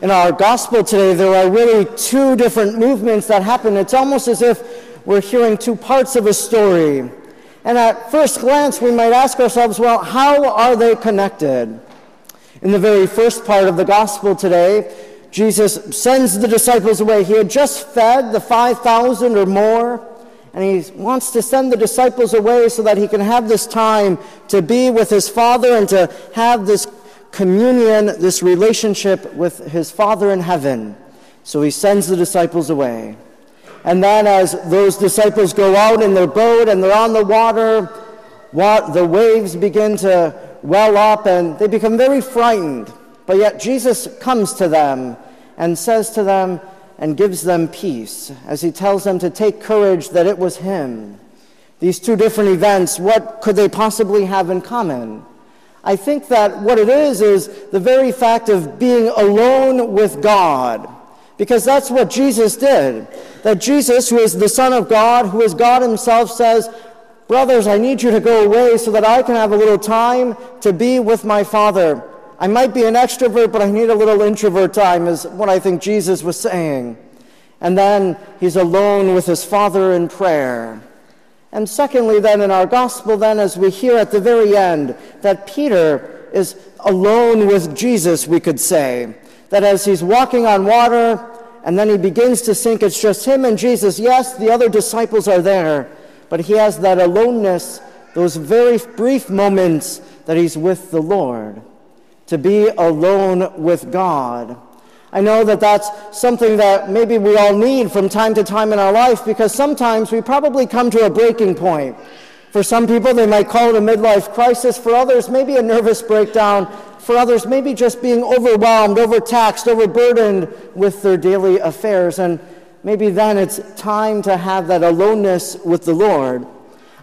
in our gospel today, there are really two different movements that happen. It's almost as if we're hearing two parts of a story. And at first glance, we might ask ourselves, well, how are they connected? In the very first part of the gospel today, Jesus sends the disciples away. He had just fed the 5,000 or more, and he wants to send the disciples away so that he can have this time to be with his Father and to have this communion, this relationship with his Father in heaven. So he sends the disciples away. And then, as those disciples go out in their boat and they're on the water, what, the waves begin to well up and they become very frightened. But yet, Jesus comes to them and says to them and gives them peace as he tells them to take courage that it was him. These two different events, what could they possibly have in common? I think that what it is is the very fact of being alone with God. Because that's what Jesus did. That Jesus, who is the Son of God, who is God Himself, says, Brothers, I need you to go away so that I can have a little time to be with my Father. I might be an extrovert, but I need a little introvert time, is what I think Jesus was saying. And then he's alone with his Father in prayer. And secondly, then in our gospel, then as we hear at the very end, that Peter is alone with Jesus, we could say. That as he's walking on water and then he begins to sink, it's just him and Jesus. Yes, the other disciples are there, but he has that aloneness, those very brief moments that he's with the Lord. To be alone with God. I know that that's something that maybe we all need from time to time in our life because sometimes we probably come to a breaking point. For some people, they might call it a midlife crisis. For others, maybe a nervous breakdown. For others, maybe just being overwhelmed, overtaxed, overburdened with their daily affairs. And maybe then it's time to have that aloneness with the Lord.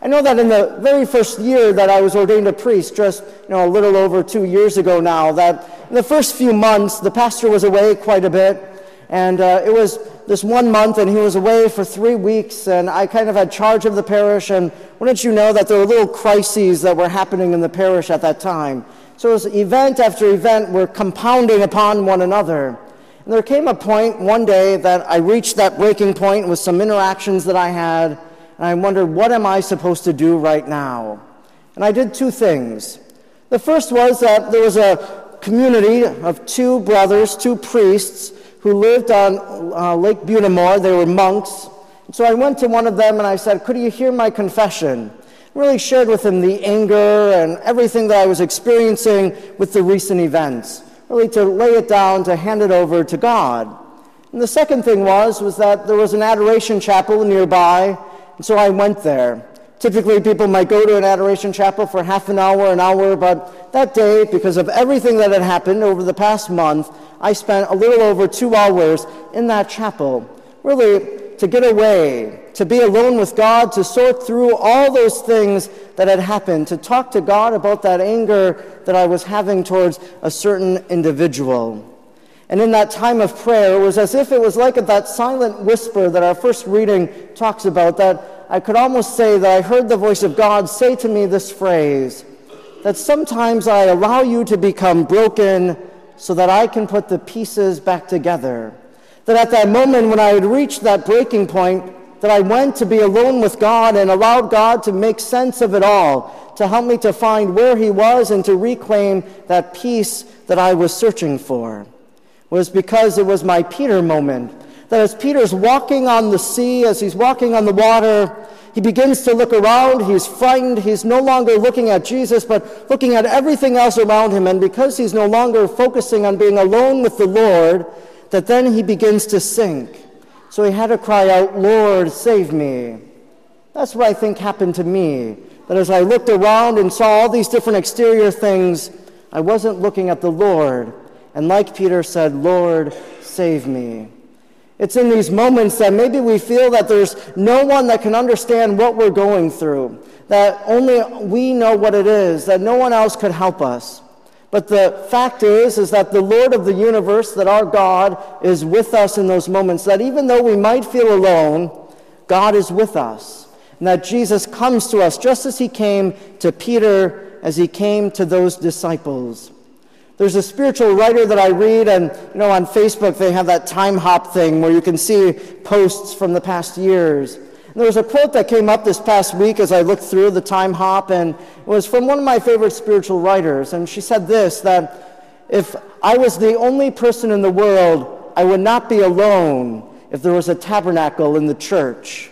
I know that in the very first year that I was ordained a priest, just you know, a little over two years ago now, that in the first few months, the pastor was away quite a bit. And uh, it was this one month, and he was away for three weeks, and I kind of had charge of the parish. And wouldn't you know that there were little crises that were happening in the parish at that time? So it was event after event were compounding upon one another. And there came a point one day that I reached that breaking point with some interactions that I had, and I wondered, what am I supposed to do right now? And I did two things. The first was that there was a community of two brothers, two priests, who lived on uh, Lake Butamore. They were monks. So I went to one of them and I said, Could you hear my confession? Really shared with him the anger and everything that I was experiencing with the recent events. Really to lay it down, to hand it over to God. And the second thing was, was that there was an adoration chapel nearby, and so I went there. Typically, people might go to an adoration chapel for half an hour, an hour, but that day, because of everything that had happened over the past month, I spent a little over two hours in that chapel, really to get away, to be alone with God, to sort through all those things that had happened, to talk to God about that anger that I was having towards a certain individual. And in that time of prayer, it was as if it was like that silent whisper that our first reading talks about, that I could almost say that I heard the voice of God say to me this phrase that sometimes I allow you to become broken so that I can put the pieces back together. That at that moment when I had reached that breaking point, that I went to be alone with God and allowed God to make sense of it all, to help me to find where He was and to reclaim that peace that I was searching for. It was because it was my Peter moment that as Peter's walking on the sea, as he's walking on the water, he begins to look around. He's frightened. He's no longer looking at Jesus, but looking at everything else around him. And because he's no longer focusing on being alone with the Lord, that then he begins to sink. So he had to cry out, Lord, save me. That's what I think happened to me. That as I looked around and saw all these different exterior things, I wasn't looking at the Lord. And like Peter said, Lord, save me. It's in these moments that maybe we feel that there's no one that can understand what we're going through, that only we know what it is, that no one else could help us. But the fact is, is that the Lord of the universe, that our God is with us in those moments, that even though we might feel alone, God is with us. And that Jesus comes to us just as he came to Peter, as he came to those disciples. There's a spiritual writer that I read, and you know, on Facebook they have that time hop thing where you can see posts from the past years. And there was a quote that came up this past week as I looked through the time hop, and it was from one of my favorite spiritual writers. And she said this that if I was the only person in the world, I would not be alone if there was a tabernacle in the church.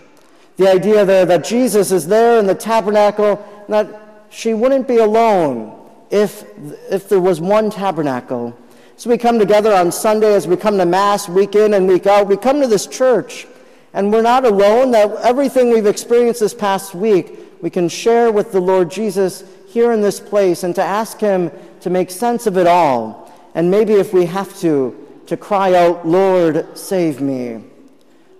The idea there that Jesus is there in the tabernacle, that she wouldn't be alone if, if there was one tabernacle. So we come together on Sunday as we come to Mass week in and week out. We come to this church, and we're not alone, that everything we've experienced this past week, we can share with the Lord Jesus here in this place and to ask Him to make sense of it all. And maybe if we have to, to cry out, Lord, save me.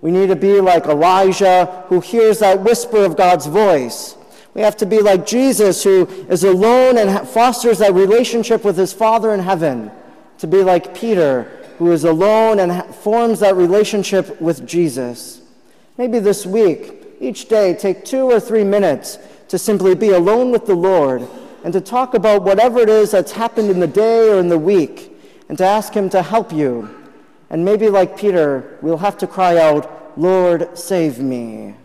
We need to be like Elijah who hears that whisper of God's voice. We have to be like Jesus who is alone and fosters that relationship with his Father in heaven. To be like Peter who is alone and forms that relationship with Jesus. Maybe this week, each day, take two or three minutes to simply be alone with the Lord and to talk about whatever it is that's happened in the day or in the week and to ask Him to help you and maybe, like Peter, we'll have to cry out, Lord, save me.